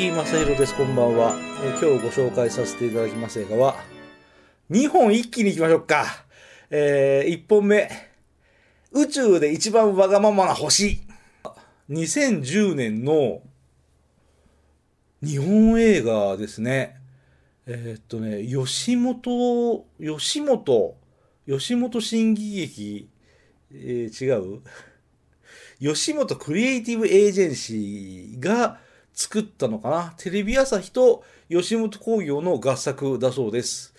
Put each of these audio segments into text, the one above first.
木正弘です。こんばんは、え今日ご紹介させていただきます映画は、2本一気に行きましょうか。え1本目、宇宙で一番わがままな星。2010年の日本映画ですね。えーっとね、吉本、吉本、吉本新喜劇、えー違う吉本クリエイティブエージェンシーが作ったのかな？テレビ朝日と吉本興業の合作だそうです。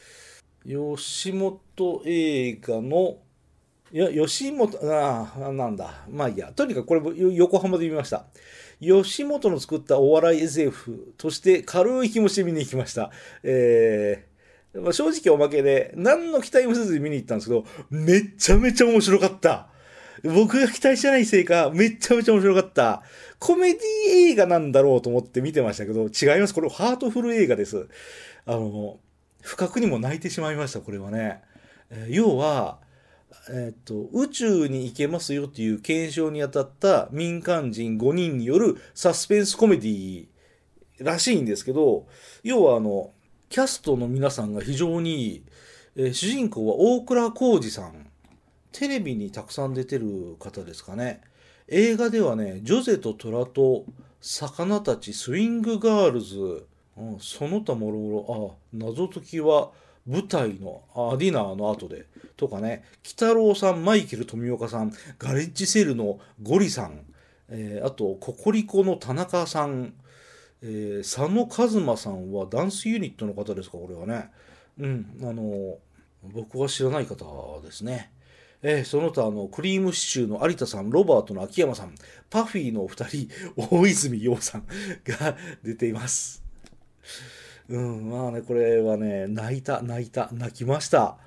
吉本映画の、いや、吉本、ああ、なんだ。まあいいや。とにかくこれ横浜で見ました。吉本の作ったお笑い SF として軽い気持ちで見に行きました。えーまあ、正直おまけで何の期待もせずに見に行ったんですけど、めちゃめちゃ面白かった。僕が期待してないせいか、めちゃめちゃ面白かった。コメディ映画なんだろうと思って見てましたけど、違います。これハートフル映画です。あの、不覚にも泣いてしまいました、これはね。えー要は、えっと、宇宙に行けますよっていう検証に当たった民間人5人によるサスペンスコメディらしいんですけど、要はあの、キャストの皆さんが非常にいい、えー主人公は大倉浩二さん。テレビにたくさん出てる方ですかね。映画ではね、ジョゼと虎と魚たちスイングガールズ、うんその他もろもろ、あ、謎解きは舞台のあディナーの後で、とかね、北郎さん、マイケル富岡さん、ガレッジセールのゴリさん、えーあと、ココリコの田中さん、えー佐野和馬さんはダンスユニットの方ですか、これはね。うん、あの、僕は知らない方ですね。えーその他、の、クリームシチューの有田さん、ロバートの秋山さん、パフィーのお二人、大泉洋さんが出ています。うん、まあね、これはね、泣いた、泣いた、泣きました。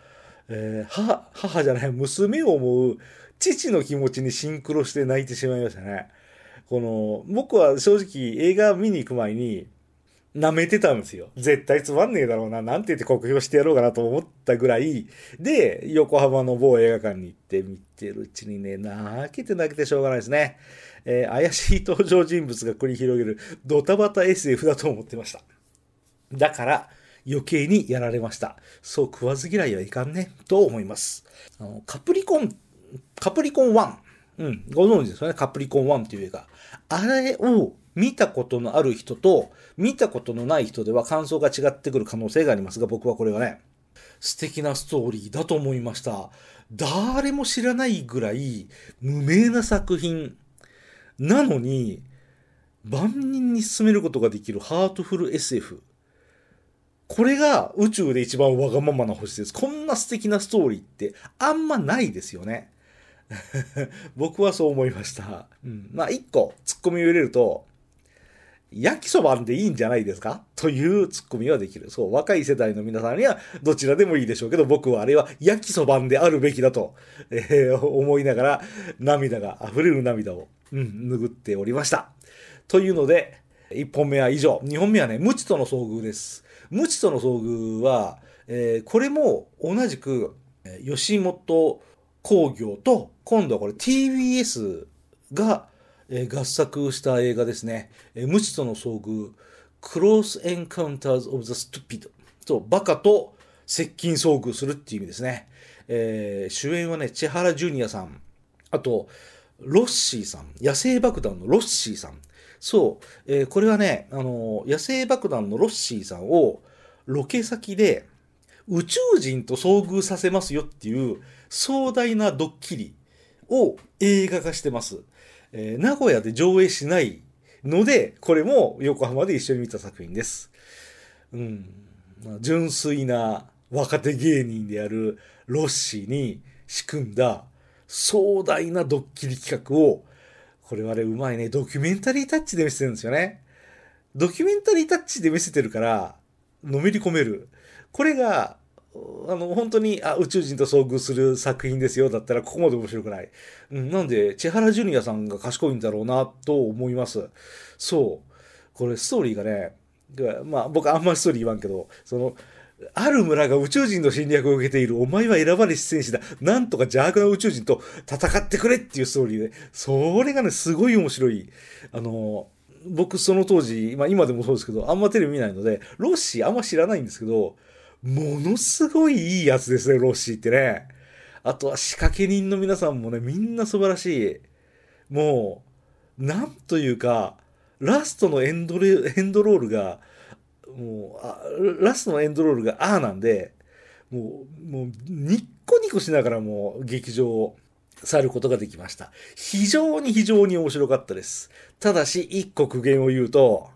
えー母、母じゃない、娘を思う父の気持ちにシンクロして泣いてしまいましたね。この、僕は正直映画見に行く前に、舐めてたんですよ。絶対つまんねえだろうな。なんて言って酷評してやろうかなと思ったぐらい。で、横浜の某映画館に行って見てるうちにね、泣けて泣けてしょうがないですね。えー怪しい登場人物が繰り広げるドタバタ SF だと思ってました。だから余計にやられました。そう食わず嫌いはいかんね、と思います。あのカプリコン、カプリコン1。うん、ご存知ですよね。カプリコン1っていう映画。あれを見たことのある人と見たことのない人では感想が違ってくる可能性がありますが、僕はこれはね、素敵なストーリーだと思いました。誰も知らないぐらい無名な作品なのに、万人に勧めることができるハートフル SF。これが宇宙で一番わがままな星です。こんな素敵なストーリーってあんまないですよね。僕はそう思いました。うん、まあ一個ツッコミを入れると、焼きそばでいいんじゃないですか？というツッコミはできる。そう、若い世代の皆さんにはどちらでもいいでしょうけど、僕はあれは焼きそばであるべきだと、えー思いながら涙が、溢れる涙を、うん、拭っておりました。というので、1本目は以上。2本目はね、無知との遭遇です。無知との遭遇は、えーこれも同じく、吉本興業と、今度はこれ TBS が、え合作した映画ですね。え無知との遭遇、Close Encounters of the Stupid と、バカと接近遭遇するっていう意味ですね。えー主演はね、千原ジュニアさん、あと、ロッシーさん、野生爆弾のロッシーさん。そう、えーこれはね、あのー野生爆弾のロッシーさんをロケ先で宇宙人と遭遇させますよっていう壮大なドッキリを映画化してます。えー名古屋で上映しないので、これも横浜で一緒に見た作品です。うん。まあ純粋な若手芸人であるロッシーに仕組んだ壮大なドッキリ企画を、これはね、うまいね、ドキュメンタリータッチで見せてるんですよね。ドキュメンタリータッチで見せてるから、のめり込める。これが、あの、本当に、あ、宇宙人と遭遇する作品ですよ、だったら、ここまで面白くない。うん、なんで、千原ジュニアさんが賢いんだろうな、と思います。そう。これ、ストーリーがね、まあ、僕あんまりストーリー言わんけど、その、ある村が宇宙人の侵略を受けている。お前は選ばれし戦士だ。なんとか邪悪な宇宙人と戦ってくれっていうストーリーで、それがね、すごい面白い。あの、僕その当時、まあ今でもそうですけど、あんまテレビ見ないので、ロッシーあんま知らないんですけど、ものすごいいいやつですね、ロッシーってね。あとは仕掛け人の皆さんもね、みんな素晴らしい。もう、なんというか、ラストのエンドレエンドロールが、もう、ラストのエンドロールがああなんで、もう、もう、ニッコニコしながらもう劇場を去ることができました。非常に非常に面白かったです。ただし、一個苦言を言うと、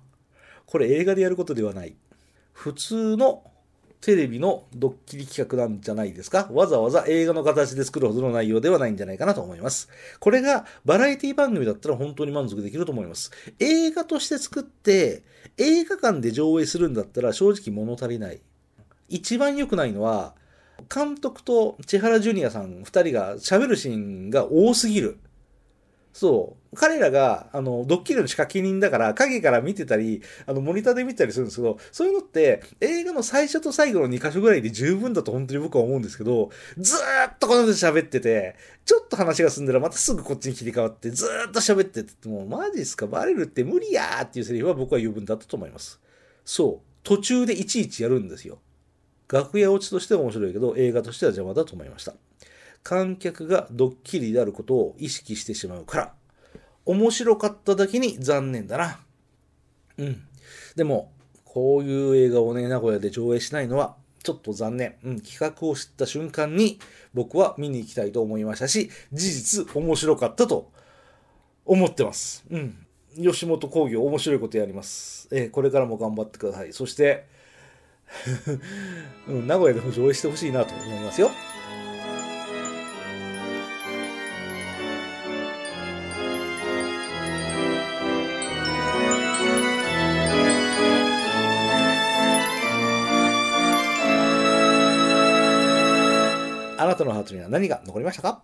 これ映画でやることではない。普通のテレビのドッキリ企画なんじゃないですか？わざわざ映画の形で作るほどの内容ではないんじゃないかなと思います。これがバラエティ番組だったら本当に満足できると思います。映画として作って映画館で上映するんだったら正直物足りない。一番良くないのは監督と千原ジュニアさん二人が喋るシーンが多すぎる。そう。彼らが、あの、ドッキリの仕掛け人だから、影から見てたり、あの、モニターで見たりするんですけど、そういうのって、映画の最初と最後の2箇所ぐらいで十分だと本当に僕は思うんですけど、ずーっとこの人喋ってて、ちょっと話が進んだらまたすぐこっちに切り替わって、ずーっと喋ってて、もうマジっすか、バレるって無理やーっていうセリフは僕は余分だったと思います。そう。途中でいちいちやるんですよ。楽屋落ちとしては面白いけど、映画としては邪魔だと思いました。観客がドッキリであることを意識してしまうから、面白かっただけに残念だな。うん。でも、こういう映画をね、名古屋で上映しないのは、ちょっと残念。うん、企画を知った瞬間に、僕は見に行きたいと思いましたし、事実面白かったと思ってます。うん。吉本興業面白いことやります。えー、これからも頑張ってください。そして、うん、名古屋でも上映してほしいなと思いますよ。あなたのハートには何が残りましたか？